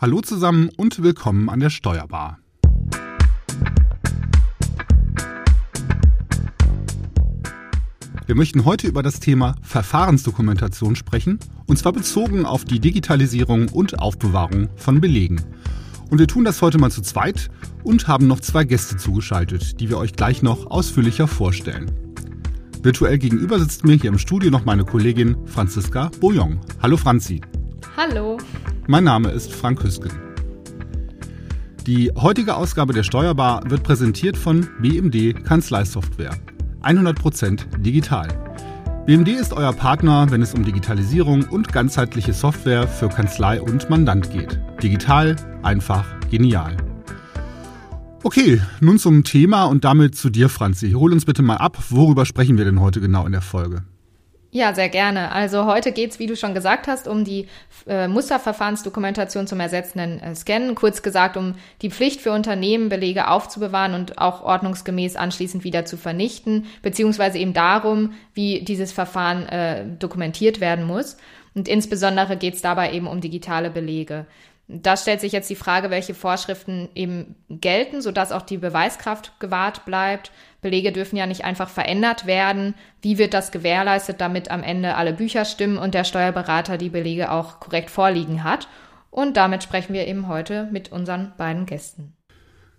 Hallo zusammen und willkommen an der Steuerbar. Wir möchten heute über das Thema Verfahrensdokumentation sprechen, und zwar bezogen auf die Digitalisierung und Aufbewahrung von Belegen. Und wir tun das heute mal zu zweit und haben noch zwei Gäste zugeschaltet, die wir euch gleich noch ausführlicher vorstellen. Virtuell gegenüber sitzt mir hier im Studio noch meine Kollegin Franziska Bouillon. Hallo Franzi. Hallo. Mein Name ist Frank Hüsken. Die heutige Ausgabe der Steuerbar wird präsentiert von BMD Kanzleisoftware. 100% digital. BMD ist euer Partner, wenn es um Digitalisierung und ganzheitliche Software für Kanzlei und Mandant geht. Digital, einfach, genial. Okay, nun zum Thema und damit zu dir, Franzi. Hol uns bitte mal ab, worüber sprechen wir denn heute genau in der Folge? Ja, sehr gerne. Also heute geht es, wie du schon gesagt hast, um die äh, Musterverfahrensdokumentation zum ersetzenden äh, Scannen. Kurz gesagt, um die Pflicht für Unternehmen, Belege aufzubewahren und auch ordnungsgemäß anschließend wieder zu vernichten, beziehungsweise eben darum, wie dieses Verfahren äh, dokumentiert werden muss. Und insbesondere geht es dabei eben um digitale Belege. Da stellt sich jetzt die Frage, welche Vorschriften eben gelten, sodass auch die Beweiskraft gewahrt bleibt. Belege dürfen ja nicht einfach verändert werden. Wie wird das gewährleistet, damit am Ende alle Bücher stimmen und der Steuerberater die Belege auch korrekt vorliegen hat? Und damit sprechen wir eben heute mit unseren beiden Gästen.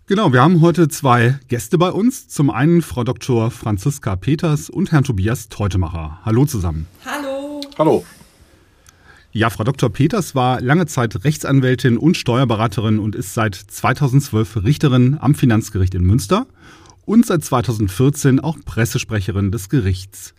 Genau, wir haben heute zwei Gäste bei uns. Zum einen Frau Dr. Franziska Peters und Herrn Tobias Teutemacher. Hallo zusammen. Hallo. Hallo. Ja, Frau Dr. Peters war lange Zeit Rechtsanwältin und Steuerberaterin und ist seit 2012 Richterin am Finanzgericht in Münster und seit 2014 auch Pressesprecherin des Gerichts.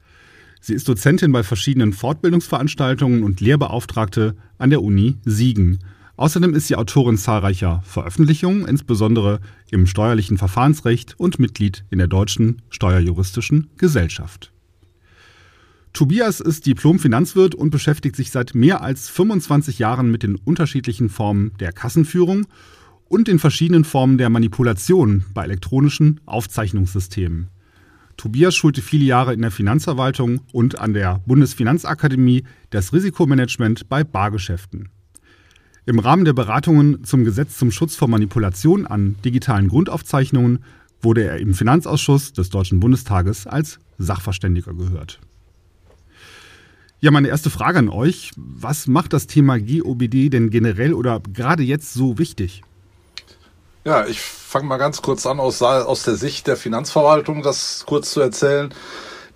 Sie ist Dozentin bei verschiedenen Fortbildungsveranstaltungen und Lehrbeauftragte an der Uni Siegen. Außerdem ist sie Autorin zahlreicher Veröffentlichungen, insbesondere im steuerlichen Verfahrensrecht und Mitglied in der Deutschen Steuerjuristischen Gesellschaft. Tobias ist Diplom-Finanzwirt und beschäftigt sich seit mehr als 25 Jahren mit den unterschiedlichen Formen der Kassenführung und den verschiedenen Formen der Manipulation bei elektronischen Aufzeichnungssystemen. Tobias schulte viele Jahre in der Finanzverwaltung und an der Bundesfinanzakademie das Risikomanagement bei Bargeschäften. Im Rahmen der Beratungen zum Gesetz zum Schutz vor Manipulation an digitalen Grundaufzeichnungen wurde er im Finanzausschuss des Deutschen Bundestages als Sachverständiger gehört. Ja, meine erste Frage an euch. Was macht das Thema GOBD denn generell oder gerade jetzt so wichtig? Ja, ich fange mal ganz kurz an, aus, aus der Sicht der Finanzverwaltung das kurz zu erzählen.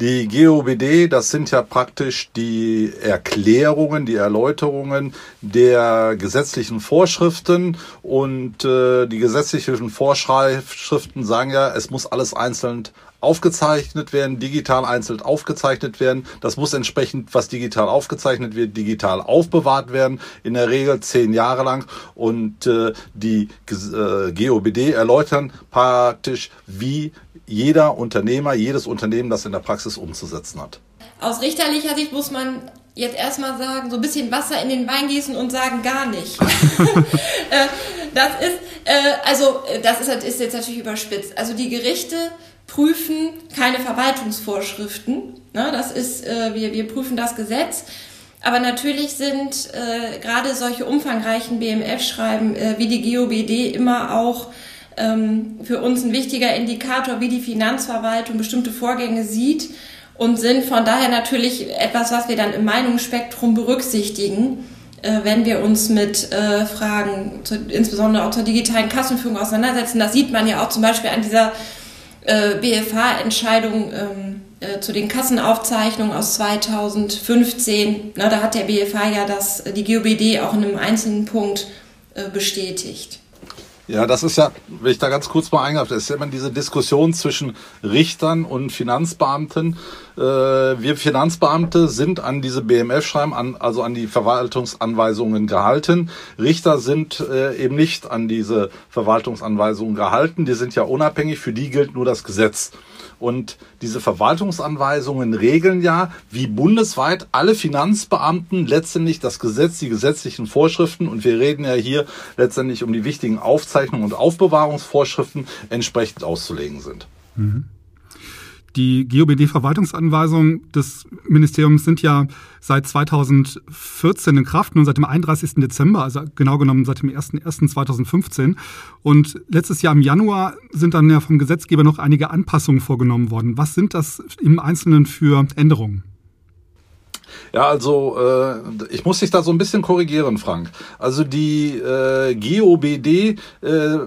Die GOBD, das sind ja praktisch die Erklärungen, die Erläuterungen der gesetzlichen Vorschriften und äh, die gesetzlichen Vorschriften sagen ja, es muss alles einzeln aufgezeichnet werden, digital einzeln aufgezeichnet werden. Das muss entsprechend, was digital aufgezeichnet wird, digital aufbewahrt werden, in der Regel zehn Jahre lang. Und äh, die äh, GOBD erläutern praktisch, wie jeder Unternehmer, jedes Unternehmen das in der Praxis umzusetzen hat. Aus richterlicher Sicht muss man jetzt erstmal sagen, so ein bisschen Wasser in den Wein gießen und sagen gar nicht. Äh, das ist, äh, also das ist, ist jetzt natürlich überspitzt. Also die Gerichte prüfen keine Verwaltungsvorschriften. Ne? Das ist, äh, wir, wir prüfen das Gesetz. Aber natürlich sind äh, gerade solche umfangreichen BMF-Schreiben äh, wie die GOBD immer auch für uns ein wichtiger Indikator, wie die Finanzverwaltung bestimmte Vorgänge sieht und sind von daher natürlich etwas, was wir dann im Meinungsspektrum berücksichtigen, äh, wenn wir uns mit äh, Fragen, insbesondere auch zur digitalen Kassenführung auseinandersetzen. Das sieht man ja auch zum Beispiel an dieser äh, BFH-Entscheidung ähm, äh, zu den Kassenaufzeichnungen aus 2015. Na, da hat der BFH ja das, die GOBD auch in einem einzelnen Punkt bestätigt. Ja, das ist ja, wenn ich da ganz kurz mal eingreife, das ist ja immer diese Diskussion zwischen Richtern und Finanzbeamten. Äh, wir Finanzbeamte sind an diese BMF-Schreiben, also an die Verwaltungsanweisungen gehalten. Richter sind äh, eben nicht an diese Verwaltungsanweisungen gehalten. Die sind ja unabhängig, für die gilt nur das Gesetz. Und diese Verwaltungsanweisungen regeln ja, wie bundesweit alle Finanzbeamten letztendlich das Gesetz, die gesetzlichen Vorschriften, und wir reden ja hier letztendlich um die wichtigen Aufzeichnungen und Aufbewahrungsvorschriften, entsprechend auszulegen sind. Mhm. Die GOBD-Verwaltungsanweisungen des Ministeriums sind ja seit 2014 in Kraft, nun seit dem 31. Dezember, also genau genommen seit dem 01.01.2015. Und letztes Jahr im Januar sind dann ja vom Gesetzgeber noch einige Anpassungen vorgenommen worden. Was sind das im Einzelnen für Änderungen? Ja, also äh, ich muss dich da so ein bisschen korrigieren, Frank. Also die äh, GOBD äh,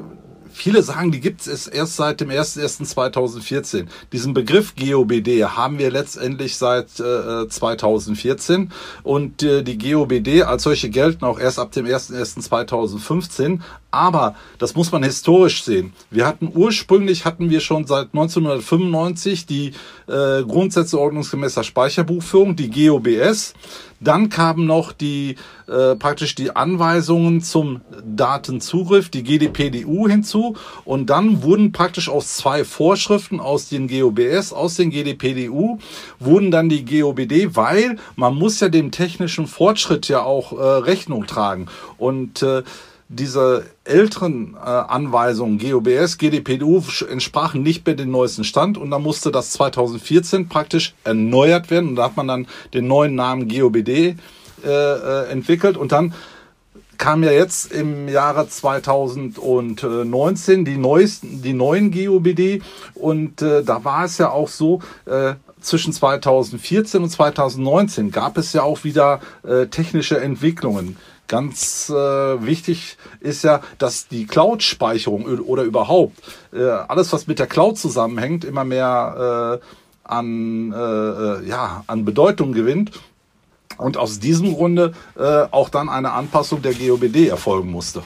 Viele sagen, die gibt es erst seit dem 01.01.2014. Diesen Begriff GOBD haben wir letztendlich seit äh, 2014 und äh, die GOBD als solche gelten auch erst ab dem 01.01.2015. Aber das muss man historisch sehen. Wir hatten ursprünglich hatten wir schon seit 1995 die äh, Grundsätze ordnungsgemäßer Speicherbuchführung, die GOBS. Dann kamen noch die äh, praktisch die Anweisungen zum Datenzugriff, die GDPDU hinzu. Und dann wurden praktisch aus zwei Vorschriften aus den GOBS, aus den GDPDU, wurden dann die GOBD, weil man muss ja dem technischen Fortschritt ja auch äh, Rechnung tragen. Und äh, diese älteren äh, Anweisungen, GOBS, GDPDU, entsprachen nicht mehr dem neuesten Stand. Und da musste das 2014 praktisch erneuert werden. Und da hat man dann den neuen Namen GOBD äh, äh, entwickelt. Und dann kam ja jetzt im Jahre 2019 die neuesten, die neuen GOBD und äh, da war es ja auch so, äh, zwischen 2014 und 2019 gab es ja auch wieder äh, technische Entwicklungen. Ganz äh, wichtig ist ja, dass die Cloud-Speicherung oder überhaupt äh, alles, was mit der Cloud zusammenhängt, immer mehr äh, an, äh, äh ja, an Bedeutung gewinnt. Und aus diesem Grunde äh, auch dann eine Anpassung der GOBD erfolgen musste.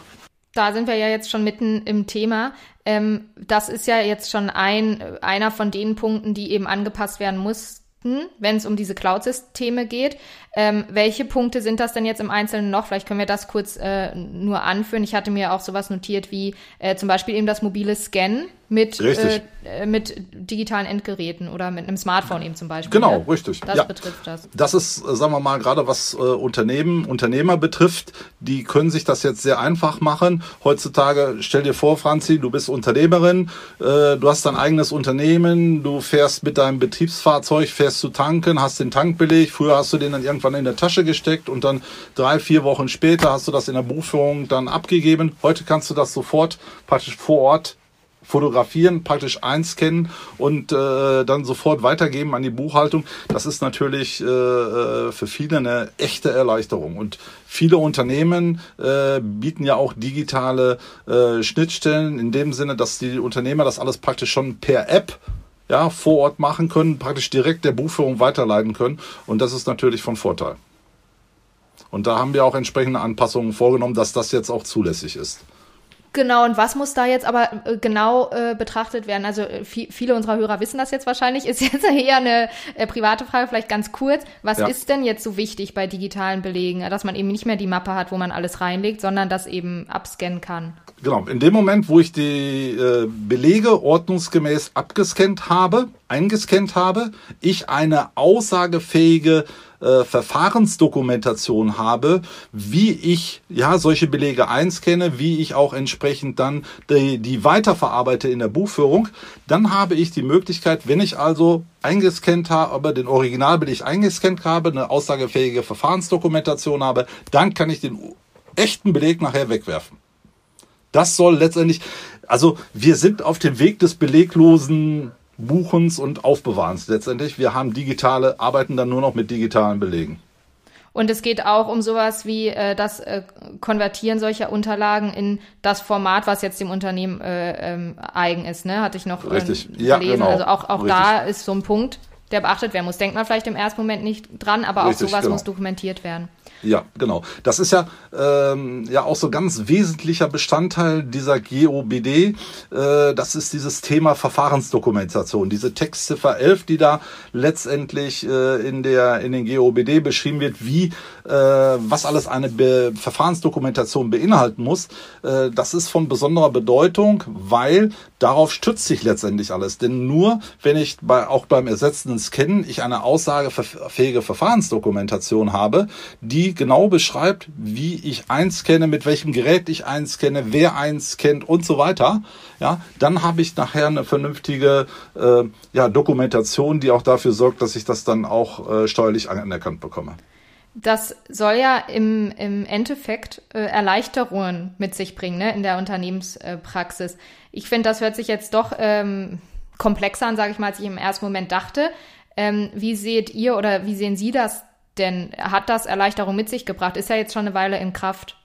Da sind wir ja jetzt schon mitten im Thema. Ähm, das ist ja jetzt schon ein, einer von den Punkten, die eben angepasst werden muss, wenn es um diese Cloud-Systeme geht. Ähm, welche Punkte sind das denn jetzt im Einzelnen noch? Vielleicht können wir das kurz äh, nur anführen. Ich hatte mir auch sowas notiert wie äh, zum Beispiel eben das mobile Scannen mit, äh, mit digitalen Endgeräten oder mit einem Smartphone eben zum Beispiel. Genau, ne? richtig. Das ja. betrifft das. Das ist, äh, sagen wir mal, gerade was äh, Unternehmen, Unternehmer betrifft, die können sich das jetzt sehr einfach machen. Heutzutage, stell dir vor, Franzi, du bist Unternehmerin, äh, du hast dein eigenes Unternehmen, du fährst mit deinem Betriebsfahrzeug, fährst zu tanken, hast den Tankbeleg, früher hast du den dann irgendwann in der Tasche gesteckt und dann drei, vier Wochen später hast du das in der Buchführung dann abgegeben. Heute kannst du das sofort praktisch vor Ort fotografieren, praktisch einscannen und äh, dann sofort weitergeben an die Buchhaltung. Das ist natürlich äh, äh, für viele eine echte Erleichterung. Und viele Unternehmen äh, bieten ja auch digitale äh, Schnittstellen in dem Sinne, dass die Unternehmer das alles praktisch schon per App ja, vor Ort machen können, praktisch direkt der Buchführung weiterleiten können. Und das ist natürlich von Vorteil. Und da haben wir auch entsprechende Anpassungen vorgenommen, dass das jetzt auch zulässig ist. Genau, und was muss da jetzt aber äh, genau äh, betrachtet werden? Also äh, viele unserer Hörer wissen das jetzt wahrscheinlich, ist jetzt eher eine äh, private Frage, vielleicht ganz kurz. Was ja. ist denn jetzt so wichtig bei digitalen Belegen, dass man eben nicht mehr die Mappe hat, wo man alles reinlegt, sondern das eben abscannen kann? Genau, in dem Moment, wo ich die äh, Belege ordnungsgemäß abgescannt habe, eingescannt habe, ich eine aussagefähige äh, Verfahrensdokumentation habe, wie ich ja solche Belege einscanne, wie ich auch entsprechend dann die, die weiterverarbeite in der Buchführung, dann habe ich die Möglichkeit, wenn ich also eingescannt habe, den Originalbeleg eingescannt habe, eine aussagefähige Verfahrensdokumentation habe, dann kann ich den echten Beleg nachher wegwerfen. Das soll letztendlich, also wir sind auf dem Weg des beleglosen Buchens und Aufbewahrens letztendlich. Wir haben digitale, arbeiten dann nur noch mit digitalen Belegen. Und es geht auch um sowas wie äh, das äh, Konvertieren solcher Unterlagen in das Format, was jetzt dem Unternehmen äh, ähm, eigen ist. Ne? Hatte ich noch äh, Richtig. Ja, gelesen. Genau. Also auch, auch da ist so ein Punkt, der beachtet werden muss. Denkt man vielleicht im ersten Moment nicht dran, aber Richtig, auch sowas genau. muss dokumentiert werden. Ja, genau. Das ist ja, ähm, ja auch so ganz wesentlicher Bestandteil dieser GOBD. Äh, das ist dieses Thema Verfahrensdokumentation, diese Textziffer 11, die da letztendlich äh, in, der, in den GOBD beschrieben wird, wie äh, was alles eine Be Verfahrensdokumentation beinhalten muss. Äh, das ist von besonderer Bedeutung, weil darauf stützt sich letztendlich alles. Denn nur wenn ich bei, auch beim ersetzenden Scannen ich eine aussagefähige Verfahrensdokumentation habe, die genau beschreibt, wie ich eins kenne, mit welchem Gerät ich eins kenne, wer eins kennt und so weiter, ja, dann habe ich nachher eine vernünftige äh, ja, Dokumentation, die auch dafür sorgt, dass ich das dann auch äh, steuerlich anerkannt bekomme. Das soll ja im, im Endeffekt äh, Erleichterungen mit sich bringen ne, in der Unternehmenspraxis. ich finde, das hört sich jetzt doch ähm, komplexer an, sage ich mal, als ich im ersten Moment dachte. Ähm, wie seht ihr oder wie sehen Sie das denn? Hat das Erleichterung mit sich gebracht? Ist ja jetzt schon eine Weile in Kraft.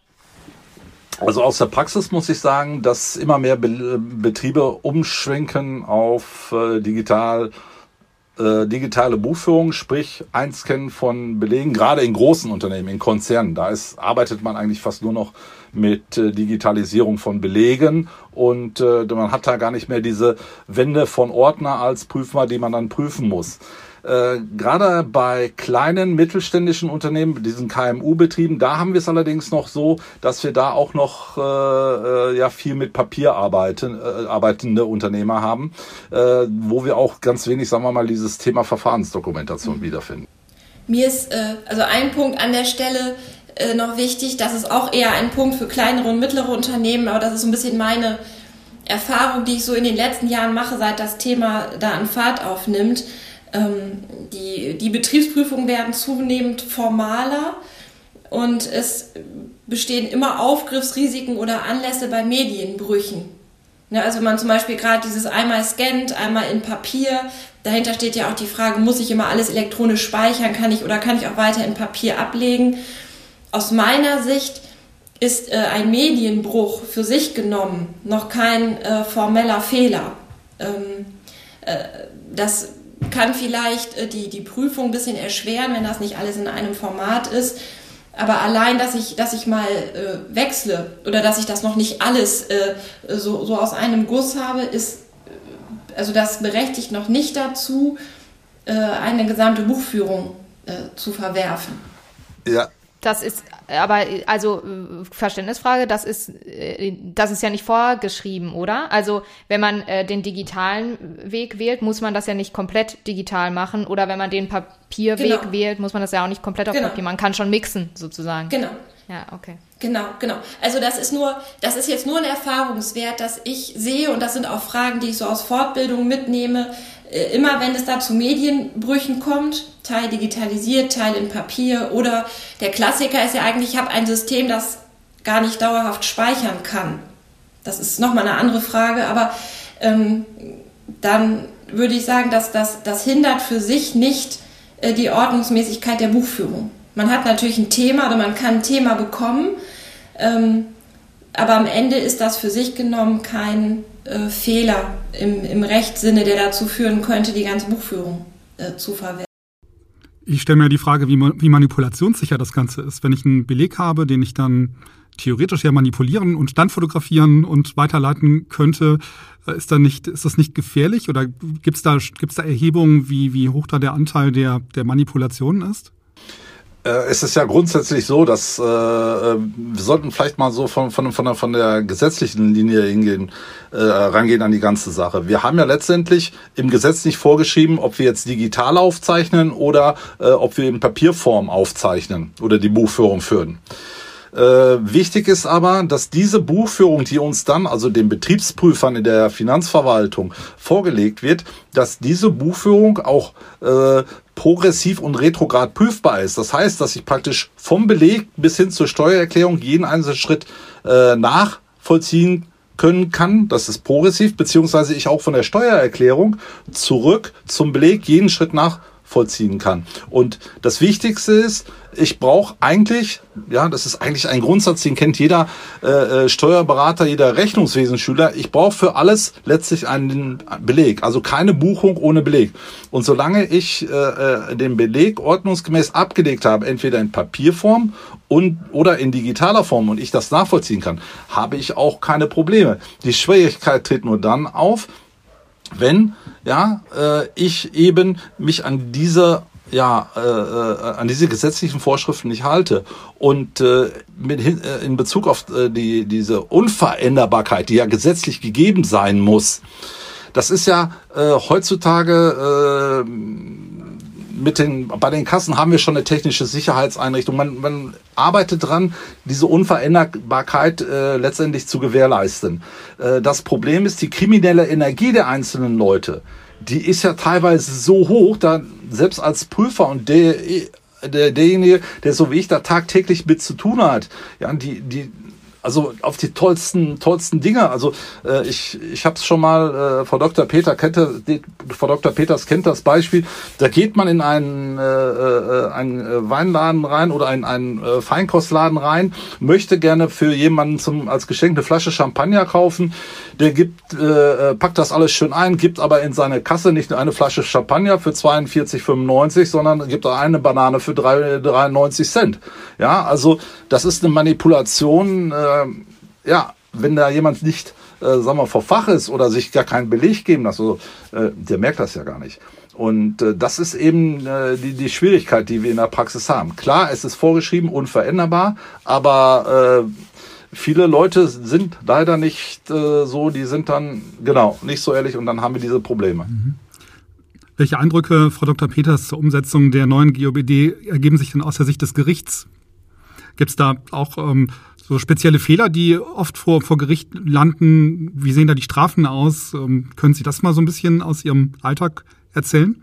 Also aus der Praxis muss ich sagen, dass immer mehr Be Betriebe umschwenken auf äh, digital äh, digitale Buchführung, sprich Einscannen von Belegen, gerade in großen Unternehmen, in Konzernen. Da ist, arbeitet man eigentlich fast nur noch mit äh, Digitalisierung von Belegen und äh, man hat da gar nicht mehr diese Wände von Ordner als Prüfer, die man dann prüfen muss. Äh, gerade bei kleinen mittelständischen Unternehmen, diesen KMU-Betrieben, da haben wir es allerdings noch so, dass wir da auch noch äh, äh, ja viel mit Papier arbeiten, äh, arbeitende Unternehmer haben, äh, wo wir auch ganz wenig, sagen wir mal, dieses Thema Verfahrensdokumentation mhm. wiederfinden. Mir ist also ein Punkt an der Stelle noch wichtig, das ist auch eher ein Punkt für kleinere und mittlere Unternehmen, aber das ist so ein bisschen meine Erfahrung, die ich so in den letzten Jahren mache, seit das Thema da an Fahrt aufnimmt ähm, die, die Betriebsprüfungen werden zunehmend formaler und es bestehen immer Aufgriffsrisiken oder Anlässe bei Medienbrüchen. Ja, also wenn man zum Beispiel gerade dieses einmal scannt, einmal in Papier, dahinter steht ja auch die Frage, muss ich immer alles elektronisch speichern, kann ich oder kann ich auch weiter in Papier ablegen? Aus meiner Sicht ist äh, ein Medienbruch für sich genommen noch kein äh, formeller Fehler. Ähm, äh, das kann vielleicht äh, die, die Prüfung ein bisschen erschweren, wenn das nicht alles in einem Format ist. Aber allein, dass ich, dass ich mal äh, wechsle oder dass ich das noch nicht alles äh, so, so aus einem Guss habe, ist, äh, also das berechtigt noch nicht dazu, äh, eine gesamte Buchführung äh, zu verwerfen. Ja, das ist aber also Verständnisfrage, das ist das ist ja nicht vorgeschrieben, oder? Also wenn man äh, den digitalen Weg wählt, muss man das ja nicht komplett digital machen oder wenn man den Papierweg genau. wählt, muss man das ja auch nicht komplett auf genau. Papier. Man kann schon mixen sozusagen. Genau. Ja, okay. Genau, genau. Also das ist nur, das ist jetzt nur ein Erfahrungswert, dass ich sehe und das sind auch Fragen, die ich so aus Fortbildung mitnehme. Äh, immer wenn es da zu Medienbrüchen kommt, Teil digitalisiert, Teil in Papier oder der Klassiker ist ja eigentlich, ich habe ein System, das gar nicht dauerhaft speichern kann. Das ist nochmal eine andere Frage, aber ähm, dann würde ich sagen, dass das, das hindert für sich nicht äh, die Ordnungsmäßigkeit der Buchführung. Man hat natürlich ein Thema oder man kann ein Thema bekommen, ähm, aber am Ende ist das für sich genommen kein äh, Fehler im, im Rechtssinne, der dazu führen könnte, die ganze Buchführung äh, zu verwerten. Ich stelle mir die Frage, wie, wie manipulationssicher das Ganze ist. Wenn ich einen Beleg habe, den ich dann theoretisch ja manipulieren und dann fotografieren und weiterleiten könnte, äh, ist, da nicht, ist das nicht gefährlich oder gibt es da, gibt's da Erhebungen, wie, wie hoch da der Anteil der, der Manipulationen ist? Äh, es ist ja grundsätzlich so, dass äh, äh, wir sollten vielleicht mal so von, von, von, der, von der gesetzlichen Linie hingehen, äh, rangehen an die ganze Sache. Wir haben ja letztendlich im Gesetz nicht vorgeschrieben, ob wir jetzt digital aufzeichnen oder äh, ob wir in Papierform aufzeichnen oder die Buchführung führen. Äh, wichtig ist aber, dass diese Buchführung, die uns dann, also den Betriebsprüfern in der Finanzverwaltung vorgelegt wird, dass diese Buchführung auch äh, progressiv und retrograd prüfbar ist. Das heißt, dass ich praktisch vom Beleg bis hin zur Steuererklärung jeden einzelnen Schritt äh, nachvollziehen können kann. Das ist progressiv, beziehungsweise ich auch von der Steuererklärung zurück zum Beleg jeden Schritt nachvollziehen kann. Und das Wichtigste ist, ich brauche eigentlich, ja, das ist eigentlich ein Grundsatz, den kennt jeder äh, äh Steuerberater, jeder Rechnungswesenschüler. Ich brauche für alles letztlich einen Beleg, also keine Buchung ohne Beleg. Und solange ich äh, äh, den Beleg ordnungsgemäß abgelegt habe, entweder in Papierform und oder in digitaler Form und ich das nachvollziehen kann, habe ich auch keine Probleme. Die Schwierigkeit tritt nur dann auf, wenn ja äh, ich eben mich an diese ja, äh, äh, an diese gesetzlichen Vorschriften nicht halte. Und äh, mit, äh, in Bezug auf äh, die, diese Unveränderbarkeit, die ja gesetzlich gegeben sein muss, das ist ja äh, heutzutage äh, mit den, bei den Kassen haben wir schon eine technische Sicherheitseinrichtung. Man, man arbeitet dran, diese Unveränderbarkeit äh, letztendlich zu gewährleisten. Äh, das Problem ist die kriminelle Energie der einzelnen Leute. Die ist ja teilweise so hoch, da selbst als Prüfer und der, der, derjenige, der so wie ich da tagtäglich mit zu tun hat, ja, die, die, also auf die tollsten, tollsten Dinge. Also äh, ich, ich habe es schon mal, äh, Frau Dr. Peter kennt, Frau Dr. Peters kennt das Beispiel. Da geht man in einen, äh, äh, einen Weinladen rein oder einen, einen äh, Feinkostladen rein, möchte gerne für jemanden zum als Geschenk eine Flasche Champagner kaufen. Der gibt, äh, packt das alles schön ein, gibt aber in seine Kasse nicht eine Flasche Champagner für 42,95, sondern gibt eine Banane für 3, 93 Cent. Ja, also das ist eine Manipulation. Äh, ja, wenn da jemand nicht, äh, sagen wir, vor Fach ist oder sich gar keinen Beleg geben lässt, also, äh, der merkt das ja gar nicht. Und äh, das ist eben äh, die, die Schwierigkeit, die wir in der Praxis haben. Klar, es ist vorgeschrieben, unveränderbar, aber äh, viele Leute sind leider nicht äh, so, die sind dann, genau, nicht so ehrlich und dann haben wir diese Probleme. Mhm. Welche Eindrücke, Frau Dr. Peters, zur Umsetzung der neuen GOBD ergeben sich denn aus der Sicht des Gerichts? Gibt es da auch ähm, so spezielle Fehler, die oft vor, vor Gericht landen? Wie sehen da die Strafen aus? Ähm, können Sie das mal so ein bisschen aus Ihrem Alltag erzählen?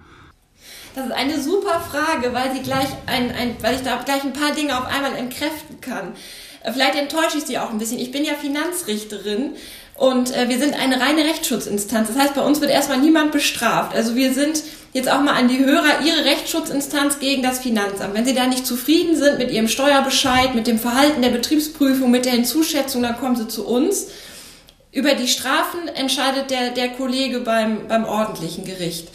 Das ist eine super Frage, weil sie gleich ein, ein, weil ich da gleich ein paar Dinge auf einmal entkräften kann. Äh, vielleicht enttäusche ich Sie auch ein bisschen. Ich bin ja Finanzrichterin und äh, wir sind eine reine Rechtsschutzinstanz. Das heißt, bei uns wird erstmal niemand bestraft. Also wir sind jetzt auch mal an die Hörer Ihre Rechtsschutzinstanz gegen das Finanzamt. Wenn Sie da nicht zufrieden sind mit Ihrem Steuerbescheid, mit dem Verhalten der Betriebsprüfung, mit der Hinzuschätzung, dann kommen Sie zu uns. Über die Strafen entscheidet der, der Kollege beim, beim ordentlichen Gericht.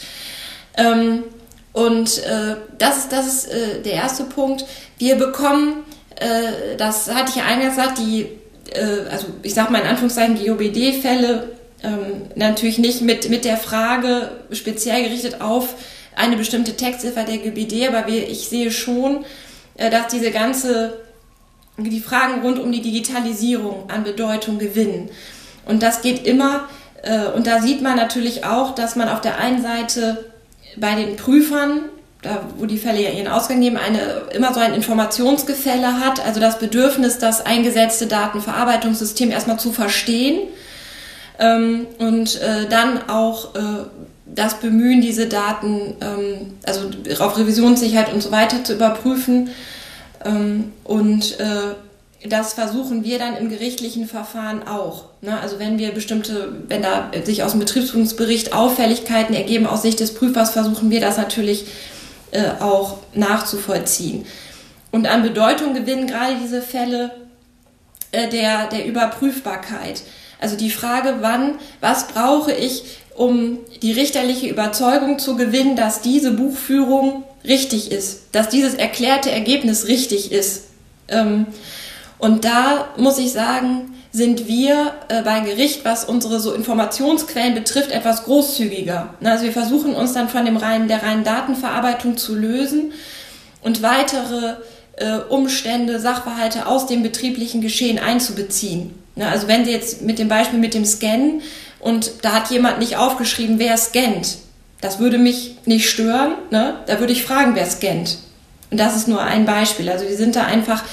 Ähm, und äh, das ist, das ist äh, der erste Punkt. Wir bekommen, äh, das hatte ich ja eingangs gesagt, die äh, also ich sage mal in Anführungszeichen GOBD-Fälle ähm, natürlich nicht mit, mit der Frage speziell gerichtet auf eine bestimmte Textziffer der GOBD, aber wir, ich sehe schon, äh, dass diese ganze, die Fragen rund um die Digitalisierung an Bedeutung gewinnen. Und das geht immer, äh, und da sieht man natürlich auch, dass man auf der einen Seite bei den Prüfern da, wo die Fälle ja ihren Ausgang nehmen, eine, immer so ein Informationsgefälle hat, also das Bedürfnis, das eingesetzte Datenverarbeitungssystem erstmal zu verstehen ähm, und äh, dann auch äh, das Bemühen, diese Daten, ähm, also auf Revisionssicherheit und so weiter zu überprüfen. Ähm, und äh, das versuchen wir dann im gerichtlichen Verfahren auch. Ne? Also wenn wir bestimmte, wenn da sich aus dem Betriebsprüfungsbericht Auffälligkeiten ergeben aus Sicht des Prüfers, versuchen wir das natürlich äh, auch nachzuvollziehen. Und an Bedeutung gewinnen gerade diese Fälle äh, der, der Überprüfbarkeit. Also die Frage, wann, was brauche ich, um die richterliche Überzeugung zu gewinnen, dass diese Buchführung richtig ist, dass dieses erklärte Ergebnis richtig ist. Ähm, und da muss ich sagen, sind wir äh, bei Gericht, was unsere so Informationsquellen betrifft, etwas großzügiger. Also wir versuchen uns dann von dem reinen, der reinen Datenverarbeitung zu lösen und weitere äh, Umstände, Sachverhalte aus dem betrieblichen Geschehen einzubeziehen. Also wenn Sie jetzt mit dem Beispiel mit dem Scannen und da hat jemand nicht aufgeschrieben, wer scannt, das würde mich nicht stören. Ne? Da würde ich fragen, wer scannt. Und das ist nur ein Beispiel. Also wir sind da einfach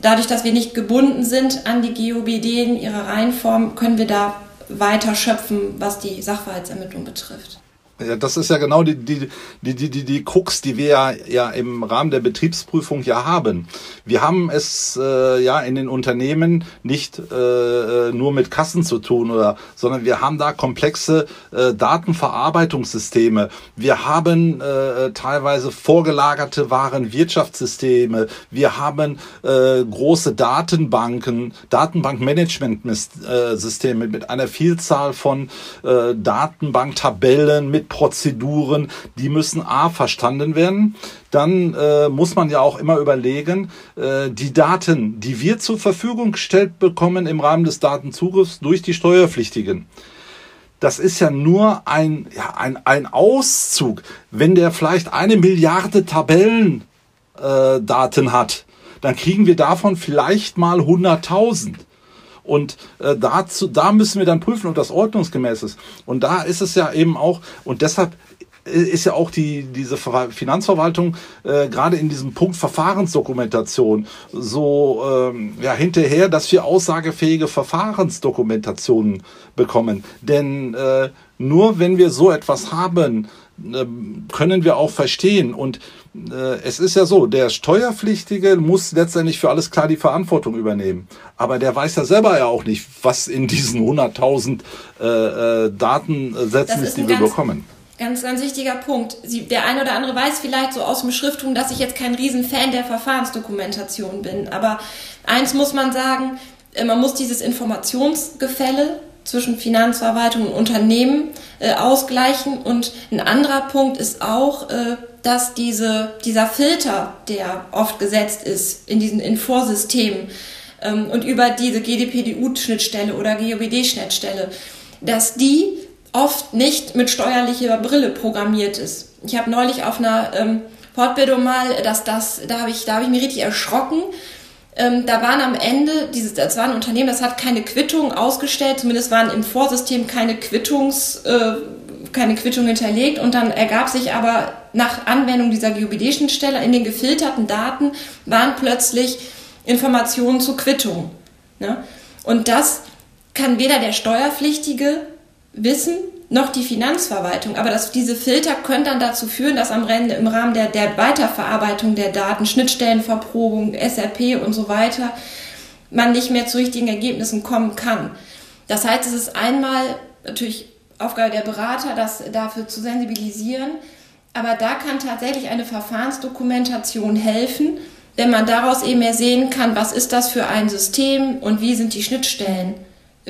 dadurch, dass wir nicht gebunden sind an die GOBD in ihrer Reihenform, können wir da weiter schöpfen, was die Sachverhaltsermittlung betrifft. Ja, das ist ja genau die, die, die, die, die, die Krux, die wir ja, ja im Rahmen der Betriebsprüfung ja haben. Wir haben es äh, ja in den Unternehmen nicht äh, nur mit Kassen zu tun, oder, sondern wir haben da komplexe äh, Datenverarbeitungssysteme. Wir haben äh, teilweise vorgelagerte Warenwirtschaftssysteme. Wir haben äh, große Datenbanken, Datenbankmanagementsysteme mit einer Vielzahl von äh, Datenbanktabellen, mit Prozeduren, die müssen A verstanden werden. Dann äh, muss man ja auch immer überlegen, äh, die Daten, die wir zur Verfügung gestellt bekommen im Rahmen des Datenzugriffs durch die Steuerpflichtigen. Das ist ja nur ein, ja, ein, ein Auszug. Wenn der vielleicht eine Milliarde Tabellendaten äh, hat, dann kriegen wir davon vielleicht mal 100.000. Und äh, dazu, da müssen wir dann prüfen, ob das ordnungsgemäß ist. Und da ist es ja eben auch, und deshalb ist ja auch die, diese Finanzverwaltung äh, gerade in diesem Punkt Verfahrensdokumentation so ähm, ja, hinterher, dass wir aussagefähige Verfahrensdokumentationen bekommen. Denn äh, nur wenn wir so etwas haben, äh, können wir auch verstehen. Und äh, es ist ja so, der Steuerpflichtige muss letztendlich für alles klar die Verantwortung übernehmen. Aber der weiß ja selber ja auch nicht, was in diesen 100.000 äh, äh, Datensätzen ist, die wir bekommen. Ganz, ganz wichtiger Punkt. Sie, der eine oder andere weiß vielleicht so aus dem Schrifttum, dass ich jetzt kein Riesenfan der Verfahrensdokumentation bin. Aber eins muss man sagen, äh, man muss dieses Informationsgefälle zwischen Finanzverwaltung und Unternehmen äh, ausgleichen. Und ein anderer Punkt ist auch, äh, dass diese, dieser Filter, der oft gesetzt ist in diesen Infosystemen ähm, und über diese GDPDU-Schnittstelle oder GOBD-Schnittstelle, dass die oft nicht mit steuerlicher Brille programmiert ist. Ich habe neulich auf einer ähm, Fortbildung mal, dass das, da habe ich, da ich mich richtig erschrocken. Ähm, da waren am Ende, dieses, das war ein Unternehmen, das hat keine Quittung ausgestellt, zumindest waren im Vorsystem keine Quittungs, äh, keine Quittung hinterlegt und dann ergab sich aber nach Anwendung dieser GUBD-Schnittstelle in den gefilterten Daten waren plötzlich Informationen zur Quittung. Ne? Und das kann weder der Steuerpflichtige wissen, noch die Finanzverwaltung. Aber das, diese Filter können dann dazu führen, dass am Ende im Rahmen der, der Weiterverarbeitung der Daten, Schnittstellenverprobung, SRP und so weiter, man nicht mehr zu richtigen Ergebnissen kommen kann. Das heißt, es ist einmal natürlich Aufgabe der Berater, das dafür zu sensibilisieren. Aber da kann tatsächlich eine Verfahrensdokumentation helfen, wenn man daraus eben mehr sehen kann, was ist das für ein System und wie sind die Schnittstellen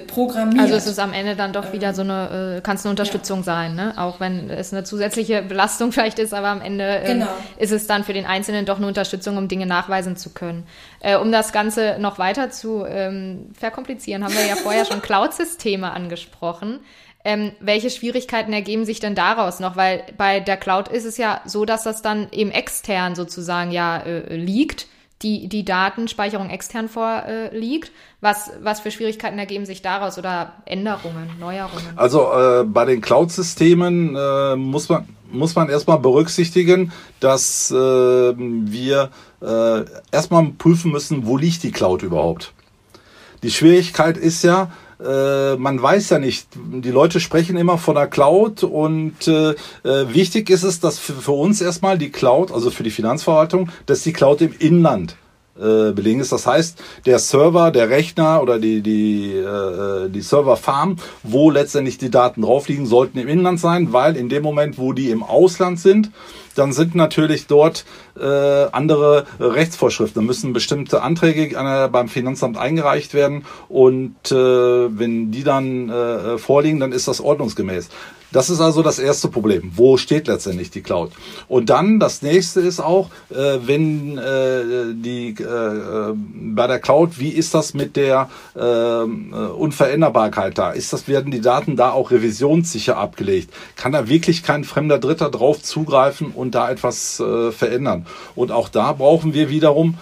programmiert. Also es ist am Ende dann doch wieder so eine, äh, kann es eine Unterstützung ja. sein, ne? Auch wenn es eine zusätzliche Belastung vielleicht ist, aber am Ende ähm, genau. ist es dann für den Einzelnen doch eine Unterstützung, um Dinge nachweisen zu können. Äh, um das Ganze noch weiter zu ähm, verkomplizieren, haben wir ja vorher schon Cloud-Systeme angesprochen. Ähm, welche Schwierigkeiten ergeben sich denn daraus noch? Weil bei der Cloud ist es ja so, dass das dann eben extern sozusagen ja äh, liegt die, die Datenspeicherung extern vorliegt. was, was für Schwierigkeiten ergeben sich daraus oder Änderungen, Neuerungen? Also äh, bei den Cloud-Systemen äh, muss man muss man erstmal berücksichtigen, dass äh, wir äh, erstmal prüfen müssen, wo liegt die Cloud überhaupt. Die Schwierigkeit ist ja, äh, man weiß ja nicht, die Leute sprechen immer von der Cloud und äh, äh, wichtig ist es, dass für, für uns erstmal die Cloud, also für die Finanzverwaltung, dass die Cloud im Inland äh, belegen ist. Das heißt, der Server, der Rechner oder die, die, äh, die Serverfarm, wo letztendlich die Daten drauf liegen, sollten im Inland sein, weil in dem Moment, wo die im Ausland sind, dann sind natürlich dort äh, andere Rechtsvorschriften. Da müssen bestimmte Anträge äh, beim Finanzamt eingereicht werden und äh, wenn die dann äh, vorliegen, dann ist das ordnungsgemäß. Das ist also das erste Problem. Wo steht letztendlich die Cloud? Und dann das nächste ist auch, äh, wenn äh, die äh, bei der Cloud, wie ist das mit der äh, Unveränderbarkeit da? Ist das werden die Daten da auch revisionssicher abgelegt? Kann da wirklich kein fremder Dritter drauf zugreifen und da etwas äh, verändern? Und auch da brauchen wir wiederum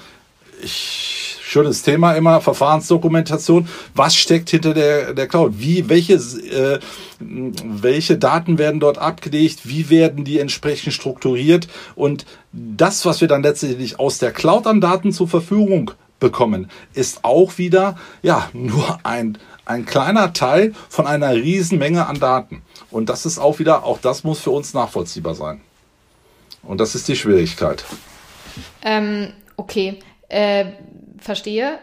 ich schönes Thema immer, Verfahrensdokumentation. Was steckt hinter der, der Cloud? Wie, welche, äh, welche Daten werden dort abgelegt? Wie werden die entsprechend strukturiert? Und das, was wir dann letztendlich aus der Cloud an Daten zur Verfügung bekommen, ist auch wieder, ja, nur ein, ein kleiner Teil von einer riesen Menge an Daten. Und das ist auch wieder, auch das muss für uns nachvollziehbar sein. Und das ist die Schwierigkeit. Ähm, okay. Äh, verstehe,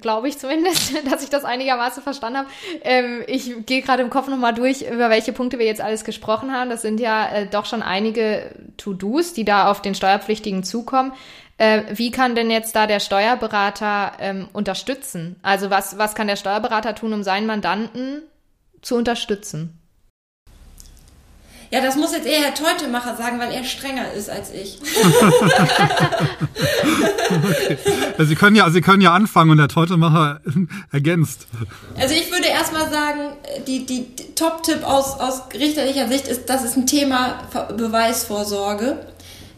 glaube ich zumindest, dass ich das einigermaßen verstanden habe. Ähm, ich gehe gerade im Kopf nochmal durch, über welche Punkte wir jetzt alles gesprochen haben. Das sind ja äh, doch schon einige To-Dos, die da auf den Steuerpflichtigen zukommen. Äh, wie kann denn jetzt da der Steuerberater ähm, unterstützen? Also was, was kann der Steuerberater tun, um seinen Mandanten zu unterstützen? Ja, das muss jetzt eher Herr Teutemacher sagen, weil er strenger ist als ich. okay. ja, Sie, können ja, Sie können ja anfangen und Herr Teutemacher ergänzt. Also ich würde erstmal sagen, die, die Top-Tipp aus, aus richterlicher Sicht ist, das ist ein Thema Beweisvorsorge.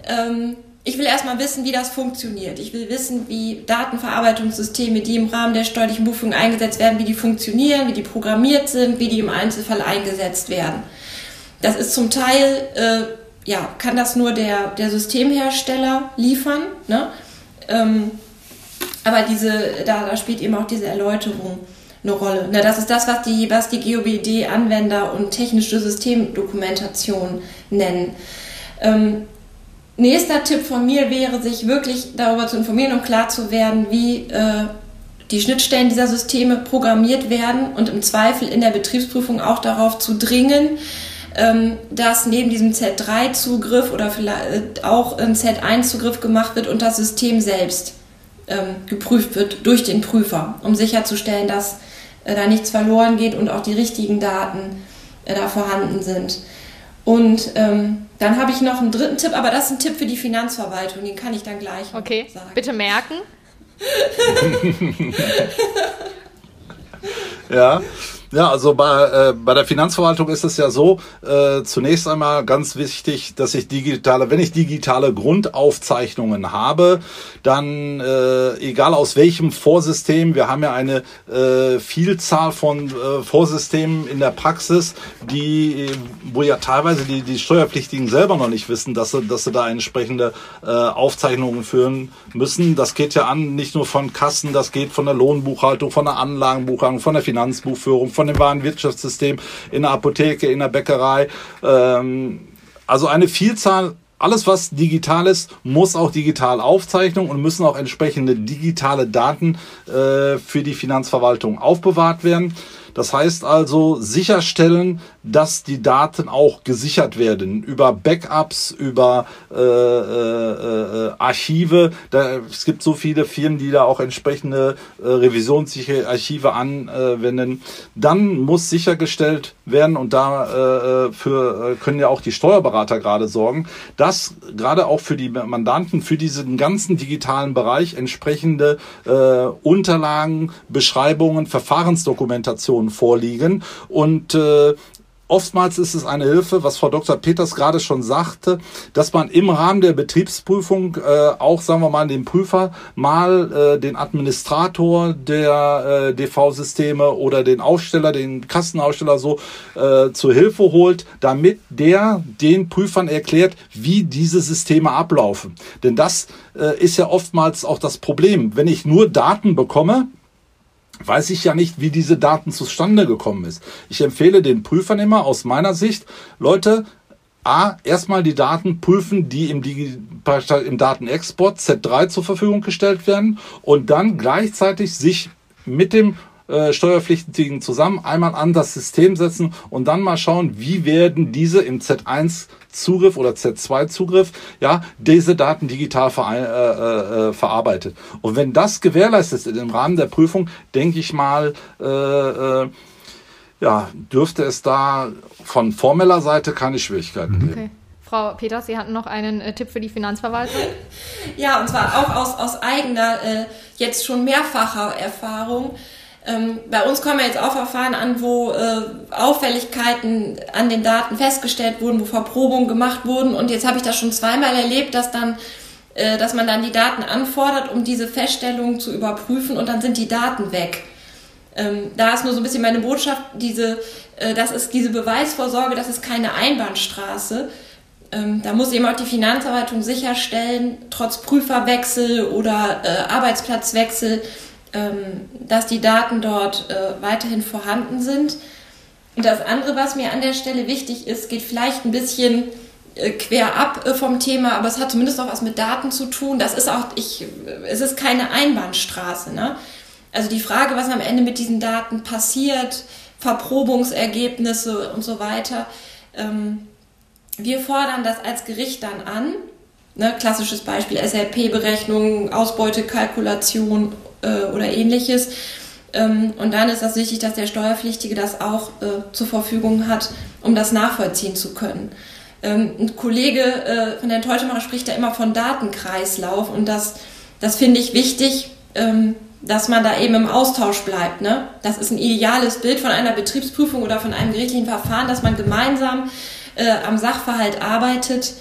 Ähm, ich will erstmal wissen, wie das funktioniert. Ich will wissen, wie Datenverarbeitungssysteme, die im Rahmen der steuerlichen Buchführung eingesetzt werden, wie die funktionieren, wie die programmiert sind, wie die im Einzelfall eingesetzt werden. Das ist zum Teil ja, kann das nur der, der Systemhersteller liefern. Ne? Ähm, aber diese, da, da spielt eben auch diese Erläuterung eine Rolle. Ne? Das ist das, was die, was die GOBD-Anwender und technische Systemdokumentation nennen. Ähm, nächster Tipp von mir wäre, sich wirklich darüber zu informieren und klar zu werden, wie äh, die Schnittstellen dieser Systeme programmiert werden und im Zweifel in der Betriebsprüfung auch darauf zu dringen, dass neben diesem Z3-Zugriff oder vielleicht auch ein Z1-Zugriff gemacht wird und das System selbst ähm, geprüft wird durch den Prüfer, um sicherzustellen, dass äh, da nichts verloren geht und auch die richtigen Daten äh, da vorhanden sind. Und ähm, dann habe ich noch einen dritten Tipp, aber das ist ein Tipp für die Finanzverwaltung, den kann ich dann gleich okay. sagen. Bitte merken. ja. Ja, also bei, äh, bei der Finanzverwaltung ist es ja so, äh, zunächst einmal ganz wichtig, dass ich digitale, wenn ich digitale Grundaufzeichnungen habe, dann äh, egal aus welchem Vorsystem, wir haben ja eine äh, Vielzahl von äh, Vorsystemen in der Praxis, die, wo ja teilweise die, die Steuerpflichtigen selber noch nicht wissen, dass sie, dass sie da entsprechende äh, Aufzeichnungen führen müssen. Das geht ja an, nicht nur von Kassen, das geht von der Lohnbuchhaltung, von der Anlagenbuchhaltung, von der Finanzbuchführung, von dem Warenwirtschaftssystem in der Apotheke, in der Bäckerei. Ähm, also eine Vielzahl alles, was digital ist, muss auch digital aufzeichnen und müssen auch entsprechende digitale Daten äh, für die Finanzverwaltung aufbewahrt werden. Das heißt also sicherstellen, dass die Daten auch gesichert werden über Backups, über äh, äh, äh, Archive. Da, es gibt so viele Firmen, die da auch entsprechende äh, revisionssichere Archive anwenden. Dann muss sichergestellt werden und dafür äh, äh, können ja auch die Steuerberater gerade sorgen, dass gerade auch für die Mandanten für diesen ganzen digitalen Bereich entsprechende äh, Unterlagen, Beschreibungen, Verfahrensdokumentationen vorliegen und äh, Oftmals ist es eine Hilfe, was Frau Dr. Peters gerade schon sagte, dass man im Rahmen der Betriebsprüfung äh, auch, sagen wir mal, den Prüfer mal äh, den Administrator der DV-Systeme oder den Aufsteller, den Kassenaussteller so zur Hilfe holt, damit der den Prüfern erklärt, wie diese Systeme ablaufen. Denn das ist ja oftmals auch das Problem. Wenn ich nur Daten bekomme, weiß ich ja nicht, wie diese Daten zustande gekommen ist. Ich empfehle den Prüfern immer aus meiner Sicht, Leute, A, erstmal die Daten prüfen, die im, im Datenexport Z3 zur Verfügung gestellt werden und dann gleichzeitig sich mit dem äh, Steuerpflichtigen zusammen einmal an das System setzen und dann mal schauen, wie werden diese im Z1 Zugriff oder Z2 Zugriff, ja, diese Daten digital ver äh, äh, verarbeitet. Und wenn das gewährleistet ist im Rahmen der Prüfung, denke ich mal, äh, äh, ja, dürfte es da von formeller Seite keine Schwierigkeiten geben. Okay. Frau Peters, Sie hatten noch einen äh, Tipp für die Finanzverwaltung? Ja, und zwar auch aus, aus eigener, äh, jetzt schon mehrfacher Erfahrung. Ähm, bei uns kommen jetzt auch Verfahren an, wo äh, Auffälligkeiten an den Daten festgestellt wurden, wo Verprobungen gemacht wurden. Und jetzt habe ich das schon zweimal erlebt, dass dann äh, dass man dann die Daten anfordert, um diese Feststellungen zu überprüfen und dann sind die Daten weg. Ähm, da ist nur so ein bisschen meine Botschaft, diese, äh, das ist diese Beweisvorsorge, das ist keine Einbahnstraße. Ähm, da muss eben auch die Finanzverwaltung sicherstellen, trotz Prüferwechsel oder äh, Arbeitsplatzwechsel, dass die Daten dort äh, weiterhin vorhanden sind. Und das andere, was mir an der Stelle wichtig ist, geht vielleicht ein bisschen äh, quer ab äh, vom Thema, aber es hat zumindest auch was mit Daten zu tun. Das ist auch, ich, es ist keine Einbahnstraße. Ne? Also die Frage, was am Ende mit diesen Daten passiert, Verprobungsergebnisse und so weiter. Ähm, wir fordern das als Gericht dann an. Ne, klassisches Beispiel SLP-Berechnung, Ausbeutekalkulation äh, oder ähnliches. Ähm, und dann ist das wichtig, dass der Steuerpflichtige das auch äh, zur Verfügung hat, um das nachvollziehen zu können. Ähm, ein Kollege äh, von Herrn Teutemann spricht da immer von Datenkreislauf und das, das finde ich wichtig, ähm, dass man da eben im Austausch bleibt. Ne? Das ist ein ideales Bild von einer Betriebsprüfung oder von einem gerichtlichen Verfahren, dass man gemeinsam äh, am Sachverhalt arbeitet.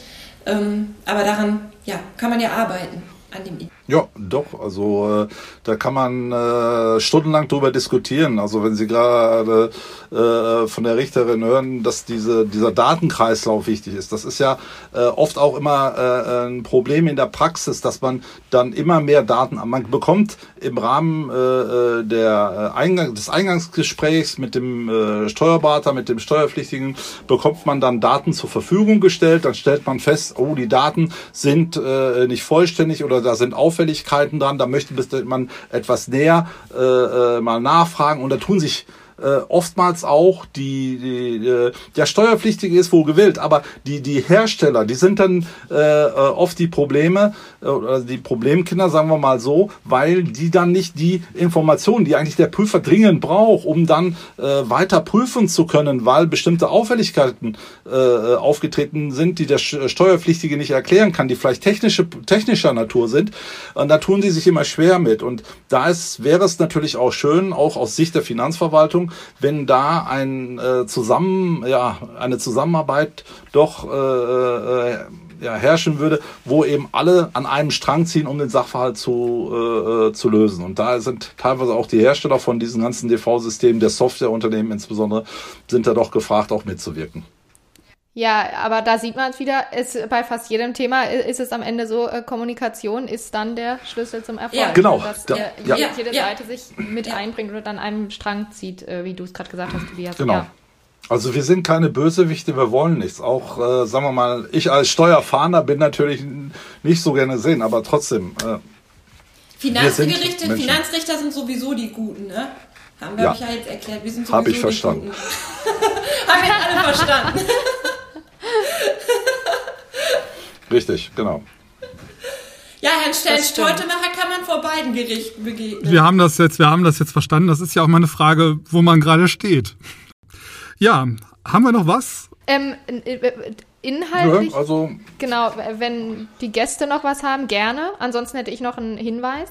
Ähm, aber daran ja, kann man ja arbeiten, an dem Ja, doch. Also äh, da kann man äh, stundenlang drüber diskutieren. Also wenn Sie gerade äh, von der Richterin hören, dass diese, dieser Datenkreislauf wichtig ist. Das ist ja äh, oft auch immer äh, ein Problem in der Praxis, dass man dann immer mehr Daten, man bekommt im Rahmen äh, äh der äh, Eingang, des Eingangsgesprächs mit dem äh, Steuerberater, mit dem Steuerpflichtigen, bekommt man dann Daten zur Verfügung gestellt. Dann stellt man fest, oh, die Daten sind äh, nicht vollständig oder da sind auf Auffälligkeiten dran, da möchte man etwas näher äh, äh, mal nachfragen und da tun sich äh, oftmals auch die, die äh, der Steuerpflichtige ist wohl gewillt, aber die die Hersteller, die sind dann äh, äh oft die Probleme äh, oder die Problemkinder, sagen wir mal so, weil die dann nicht die Informationen, die eigentlich der Prüfer dringend braucht, um dann äh, weiter prüfen zu können, weil bestimmte Auffälligkeiten äh, aufgetreten sind, die der Steuerpflichtige nicht erklären kann, die vielleicht technische technischer Natur sind, und da tun sie sich immer schwer mit. Und da ist wäre es natürlich auch schön, auch aus Sicht der Finanzverwaltung wenn da ein äh, zusammen, ja, eine Zusammenarbeit doch äh, äh, ja, herrschen würde, wo eben alle an einem Strang ziehen, um den Sachverhalt zu, äh, äh zu lösen. Und da sind teilweise auch die Hersteller von diesen ganzen DV-Systemen, der Softwareunternehmen insbesondere, sind da doch gefragt, auch mitzuwirken. Ja, aber da sieht man es wieder, ist, bei fast jedem Thema ist es am Ende so, äh, Kommunikation ist dann der Schlüssel zum Erfolg. Ja, genau. Dass da, ja, ja, jede ja. Seite sich mit einbringt oder dann einem Strang zieht, äh, wie du es gerade gesagt hast, Tobias. Genau. Ja. Also wir sind keine Bösewichte, wir wollen nichts. Auch, äh, sagen wir mal, ich als Steuerfahnder bin natürlich nicht so gerne sehen, aber trotzdem. Äh, Finanzgerichte, Finanzrichter sind sowieso die Guten, ne? Haben wir ja. euch ja jetzt erklärt. Wir sind sowieso Hab ich verstanden. Haben wir alle verstanden. Richtig, genau. Ja, Herrn Stellen-Steutemacher kann man vor beiden Gerichten begegnen. Wir haben das jetzt, wir haben das jetzt verstanden. Das ist ja auch mal eine Frage, wo man gerade steht. Ja, haben wir noch was? Ähm, äh, inhaltlich. Ja, also genau, wenn die Gäste noch was haben, gerne. Ansonsten hätte ich noch einen Hinweis.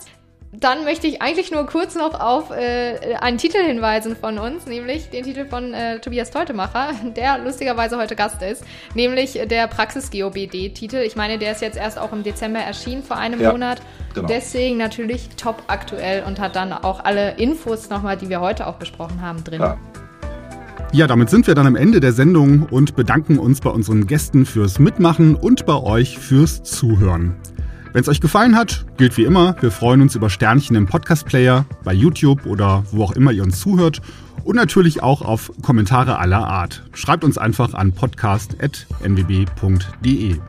Dann möchte ich eigentlich nur kurz noch auf äh, einen Titel hinweisen von uns, nämlich den Titel von äh, Tobias Teutemacher, der lustigerweise heute Gast ist, nämlich der Praxis-GOBD-Titel. Ich meine, der ist jetzt erst auch im Dezember erschienen, vor einem ja, Monat. Genau. Deswegen natürlich top aktuell und hat dann auch alle Infos nochmal, die wir heute auch besprochen haben, drin. Ja. Ja, damit sind wir dann am Ende der Sendung und bedanken uns bei unseren Gästen fürs Mitmachen und bei euch fürs Zuhören. Wenn es euch gefallen hat, gilt wie immer, wir freuen uns über Sternchen im Podcast-Player, bei YouTube oder wo auch immer ihr uns zuhört und natürlich auch auf Kommentare aller Art. Schreibt uns einfach an podcast.nwb.de.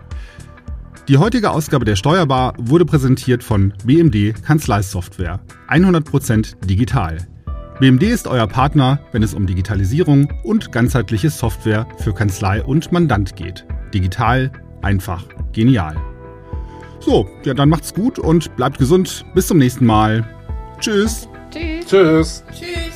Die heutige Ausgabe der Steuerbar wurde präsentiert von BMD Kanzleisoftware. 100% digital. BMD ist euer Partner, wenn es um Digitalisierung und ganzheitliche Software für Kanzlei und Mandant geht. Digital, einfach, genial. So, ja, dann macht's gut und bleibt gesund. Bis zum nächsten Mal. Tschüss. Tschüss. Tschüss. Tschüss.